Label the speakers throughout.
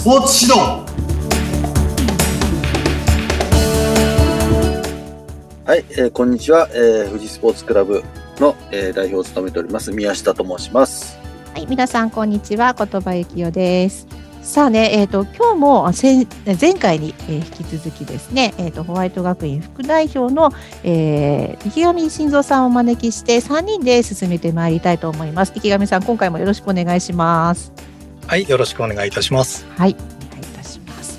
Speaker 1: スポーツ指導
Speaker 2: はい、えー、こんにちは、えー、富士スポーツクラブの、えー、代表を務めております宮下と申します。
Speaker 3: はい、皆さんこんにちは、言葉幸代です。さあね、えっ、ー、と今日も前前回に、えー、引き続きですね、えっ、ー、とホワイト学院副代表の、えー、池上晋三さんをお招きして3人で進めてまいりたいと思います。池上さん、今回もよろしくお願いします。
Speaker 4: はい、よろしくお願いいたします。
Speaker 3: はい、お願いいたします。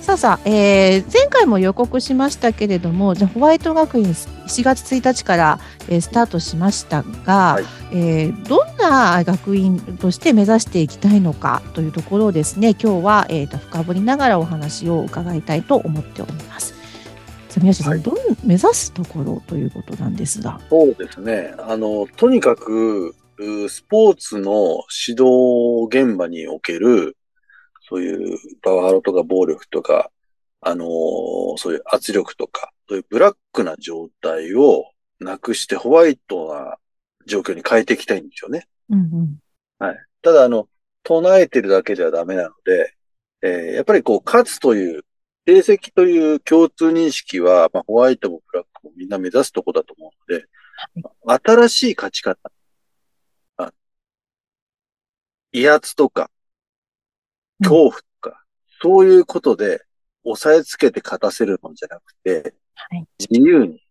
Speaker 3: さあさあ、えー、前回も予告しましたけれども、じゃホワイト学院7月1日から、えー、スタートしましたが、はい、えー、どんな学院として目指していきたいのかというところをですね今日は、えーと、深掘りながらお話を伺いたいと思っております。宮下さん、はい、どん目指すところということなんですが。
Speaker 2: そうですね。あの、とにかく、スポーツの指導現場における、そういうパワハラとか暴力とか、あのー、そういう圧力とか、そういうブラックな状態をなくしてホワイトな状況に変えていきたいんですよね。うんうん、はい。ただ、あの、唱えてるだけではダメなので、えー、やっぱりこう、勝つという、成績という共通認識は、まあ、ホワイトもブラックもみんな目指すとこだと思うので、新しい勝ち方。威圧とか、恐怖とか、うん、そういうことで押さえつけて勝たせるのじゃなくて、はい、自由に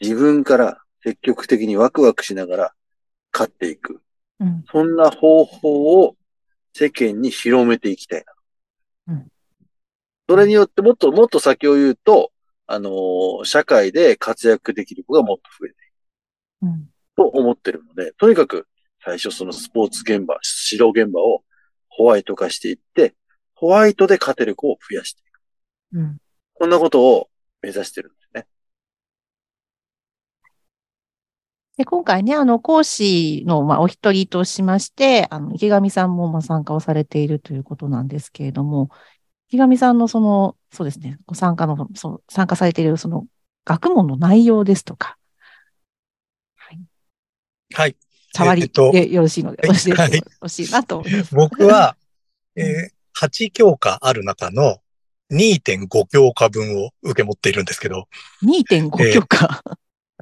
Speaker 2: 自分から積極的にワクワクしながら勝っていく。うん、そんな方法を世間に広めていきたいな。うん、それによってもっともっと先を言うと、あのー、社会で活躍できる子がもっと増えていく。うん、と思ってるので、とにかく最初そのスポーツ現場、指導現場をホワイト化していって、ホワイトで勝てる子を増やしていく。うん、こんなことを目指してるんですね。
Speaker 3: で今回ね、あの、講師の、まあ、お一人としまして、あの、池上さんも、まあ、参加をされているということなんですけれども、池上さんのその、そうですね、ご参加の、その参加されているその学問の内容ですとか、
Speaker 4: はい。はい。
Speaker 3: 触りでよろしいので、教えてほしいなと思い。
Speaker 4: 僕は、えー、8教科ある中の2.5教科分を受け持っているんですけど。
Speaker 3: 2.5教科、
Speaker 4: えー、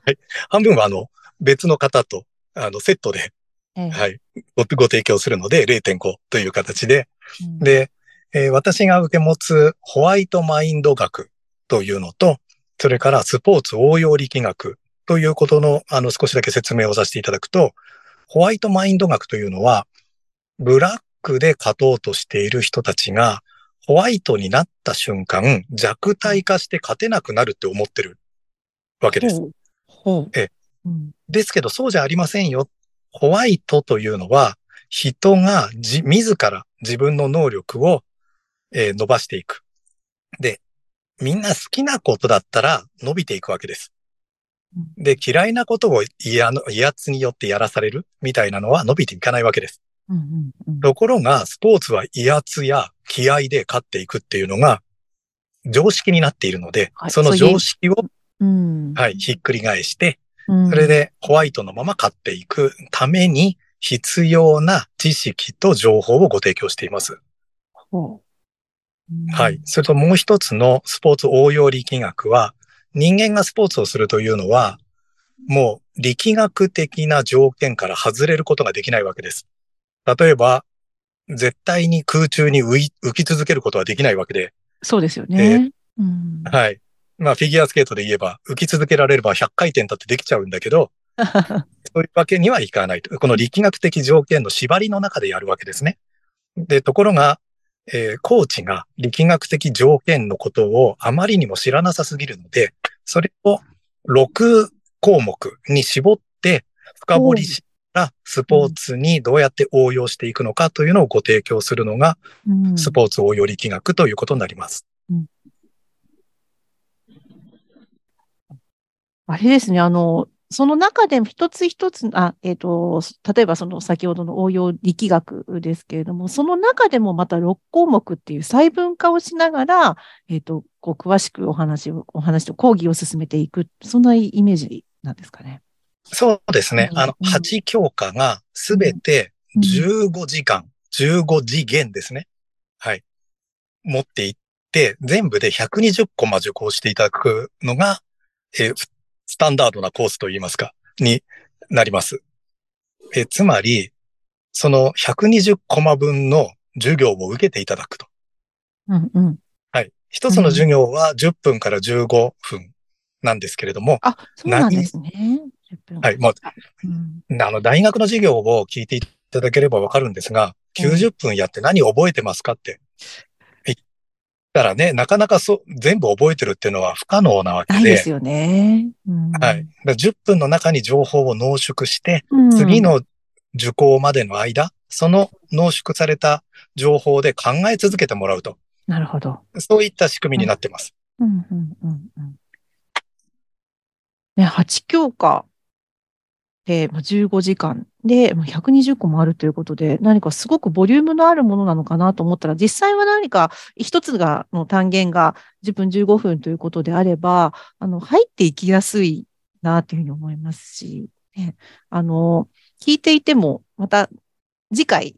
Speaker 4: はい。半分はあの、別の方と、あの、セットで、えー、はい、ご、ご提供するので0.5という形で、うん、で、えー、私が受け持つホワイトマインド学というのと、それからスポーツ応用力学ということの、あの、少しだけ説明をさせていただくと、ホワイトマインド学というのは、ブラックで勝とうとしている人たちが、ホワイトになった瞬間、弱体化して勝てなくなるって思ってるわけです。えですけど、そうじゃありませんよ。ホワイトというのは、人が自ら自分の能力を、えー、伸ばしていく。で、みんな好きなことだったら伸びていくわけです。で、嫌いなことを威圧によってやらされるみたいなのは伸びていかないわけです。ところが、スポーツは威圧や気合で勝っていくっていうのが常識になっているので、はい、その常識を、はい、ひっくり返して、それでホワイトのまま勝っていくために必要な知識と情報をご提供しています。はい。それともう一つのスポーツ応用力学は、人間がスポーツをするというのは、もう力学的な条件から外れることができないわけです。例えば、絶対に空中に浮き続けることはできないわけで。
Speaker 3: そうですよね。
Speaker 4: えーうん、はい。まあ、フィギュアスケートで言えば、浮き続けられれば100回転だってできちゃうんだけど、そういうわけにはいかないと。この力学的条件の縛りの中でやるわけですね。で、ところが、えー、コーチが力学的条件のことをあまりにも知らなさすぎるので、それを6項目に絞って深掘りしたスポーツにどうやって応用していくのかというのをご提供するのが、スポーツ応用力学ということになります。うん
Speaker 3: あれですね、あの、その中でも一つ一つ、あ、えっ、ー、と、例えばその先ほどの応用力学ですけれども、その中でもまた6項目っていう細分化をしながら、えっ、ー、と、こう詳しくお話を、お話と講義を進めていく、そんなイメージなんですかね。
Speaker 4: そうですね。あの、8教科がすべて15時間、うん、15次元ですね。はい。持っていって、全部で120コマ受講していただくのが、えー、スタンダードなコースといいますか、になります。えー、つまり、その120コマ分の授業を受けていただくと。
Speaker 3: うんうん。
Speaker 4: はい。一つの授業は10分から15分なんですけれども。
Speaker 3: あ、そうなんですね。
Speaker 4: はい。まあ、うん、あの、大学の授業を聞いていただければわかるんですが、90分やって何覚えてますかって言ったらね、なかなかそ全部覚えてるっていうのは不可能なわけで。ない
Speaker 3: ですよね。うん、
Speaker 4: はい。10分の中に情報を濃縮して、うん、次の受講までの間、その濃縮された情報で考え続けてもらうと。
Speaker 3: なるほど。
Speaker 4: そういった仕組みになってます。
Speaker 3: うん、うん、うん、うん。ね、8教科で、15時間で、120個もあるということで、何かすごくボリュームのあるものなのかなと思ったら、実際は何か一つが、の単元が10分15分ということであれば、あの、入っていきやすいなというふうに思いますし、ね、あの、聞いていても、また次回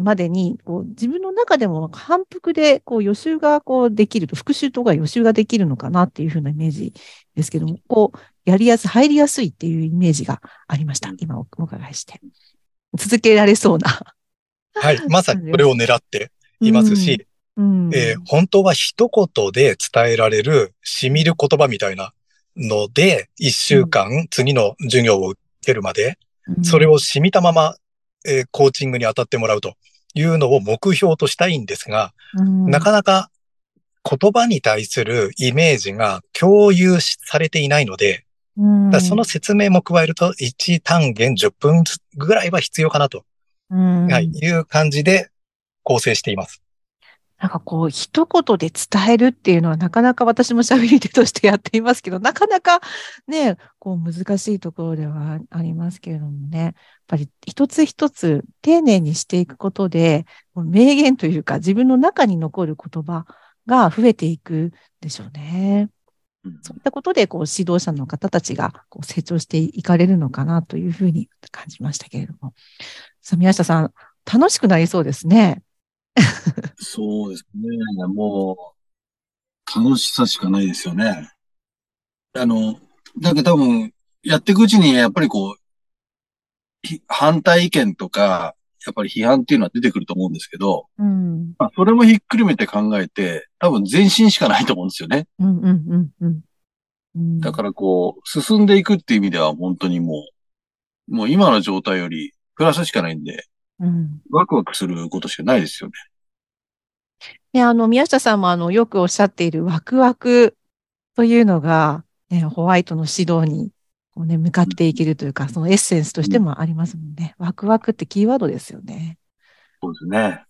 Speaker 3: までに、こう自分の中でも反復でこう予習がこうできると、復習とか予習ができるのかなっていうふうなイメージですけども、こう、やりやす、入りやすいっていうイメージがありました。今お伺いして。続けられそうな。
Speaker 4: はい。まさにこれを狙っていますし、うんうん、えー、本当は一言で伝えられる、しみる言葉みたいなので、一週間、次の授業を受けるまで、それを染みたままえー、コーチングに当たってもらうというのを目標としたいんですが、うん、なかなか言葉に対するイメージが共有されていないので、うん、その説明も加えると1単元10分ぐらいは必要かなと、うん、はい、いう感じで構成しています。
Speaker 3: なんかこう、一言で伝えるっていうのはなかなか私も喋り手としてやっていますけど、なかなかね、こう難しいところではありますけれどもね、やっぱり一つ一つ丁寧にしていくことで、名言というか自分の中に残る言葉が増えていくでしょうね。そういったことで、こう、指導者の方たちがこう成長していかれるのかなというふうに感じましたけれども。さあ、宮下さん、楽しくなりそうですね。
Speaker 2: そうですね。もう、楽しさしかないですよね。あの、だけど多分、やっていくうちに、やっぱりこう、反対意見とか、やっぱり批判っていうのは出てくると思うんですけど、うん、まあ、それもひっくるめて考えて、多分前進しかないと思うんですよね。うんうんうんうん、だからこう、進んでいくっていう意味では本当にもう、もう今の状態よりプラスしかないんで、うん、ワクワクすることしかないですよね。
Speaker 3: ね、あの、宮下さんもあの、よくおっしゃっているワクワクというのが、ね、ホワイトの指導にこう、ね、向かっていけるというか、そのエッセンスとしてもありますもんね。ワクワクってキーワードですよね。
Speaker 2: そうですね。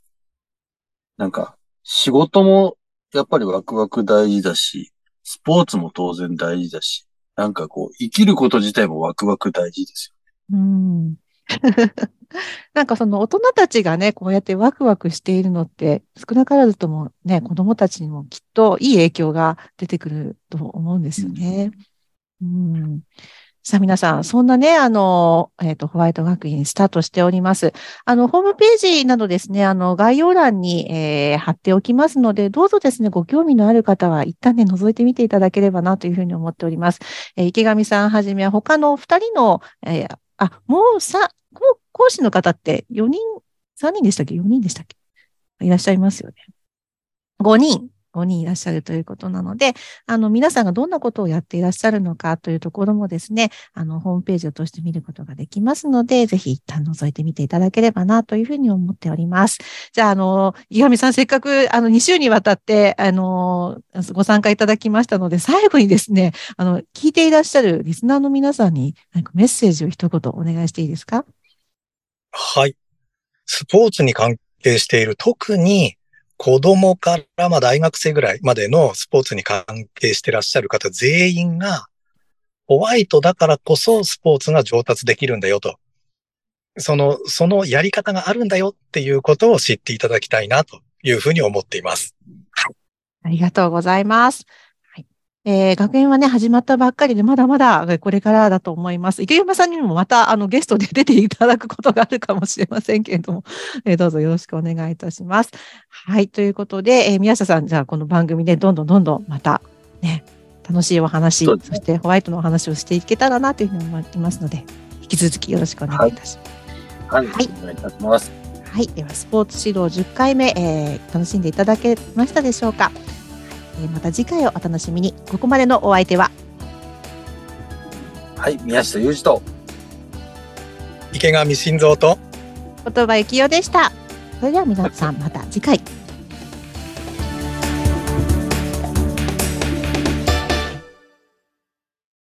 Speaker 2: なんか、仕事もやっぱりワクワク大事だし、スポーツも当然大事だし、なんかこう、生きること自体もワクワク大事です
Speaker 3: よね。うん。なんかその大人たちがね、こうやってワクワクしているのって、少なからずともね、子供たちにもきっといい影響が出てくると思うんですよね。うん、さあ皆さん、そんなね、あの、えっ、ー、と、ホワイト学院スタートしております。あの、ホームページなどですね、あの、概要欄に、えー、貼っておきますので、どうぞですね、ご興味のある方は一旦ね、覗いてみていただければなというふうに思っております。えー、池上さんはじめ他の二人の、えー、あ、もうさ、講師の方って4人、3人でしたっけ ?4 人でしたっけ？いらっしゃいますよね。5人、5人いらっしゃるということなので、あの、皆さんがどんなことをやっていらっしゃるのかというところもですね、あの、ホームページを通して見ることができますので、ぜひ一旦覗いてみていただければなというふうに思っております。じゃあ、あの、井上さん、せっかく、あの、2週にわたって、あの、ご参加いただきましたので、最後にですね、あの、聞いていらっしゃるリスナーの皆さんに、何かメッセージを一言お願いしていいですか？
Speaker 4: はい。スポーツに関係している、特に子供からまあ大学生ぐらいまでのスポーツに関係してらっしゃる方全員が、ホワイトだからこそスポーツが上達できるんだよと。その、そのやり方があるんだよっていうことを知っていただきたいなというふうに思っています。
Speaker 3: はい。ありがとうございます。えー、学園はね、始まったばっかりで、まだまだこれからだと思います。池山さんにもまた、あの、ゲストで出ていただくことがあるかもしれませんけれども、えー、どうぞよろしくお願いいたします。はい、ということで、えー、宮下さん、じゃあこの番組でどんどんどんどんまた、ね、楽しいお話、そしてホワイトのお話をしていけたらなというふうに思いますので、引き続きよろしくお願いいたします。
Speaker 2: はい、はい、お願いいたします。
Speaker 3: はい、ではスポーツ指導10回目、えー、楽しんでいただけましたでしょうか。えー、また次回をお楽しみに。ここまでのお相手は？
Speaker 2: はい、宮下裕二と。
Speaker 4: 池上晋三と。
Speaker 3: 言葉幸代でした。それでは皆さんまた次回。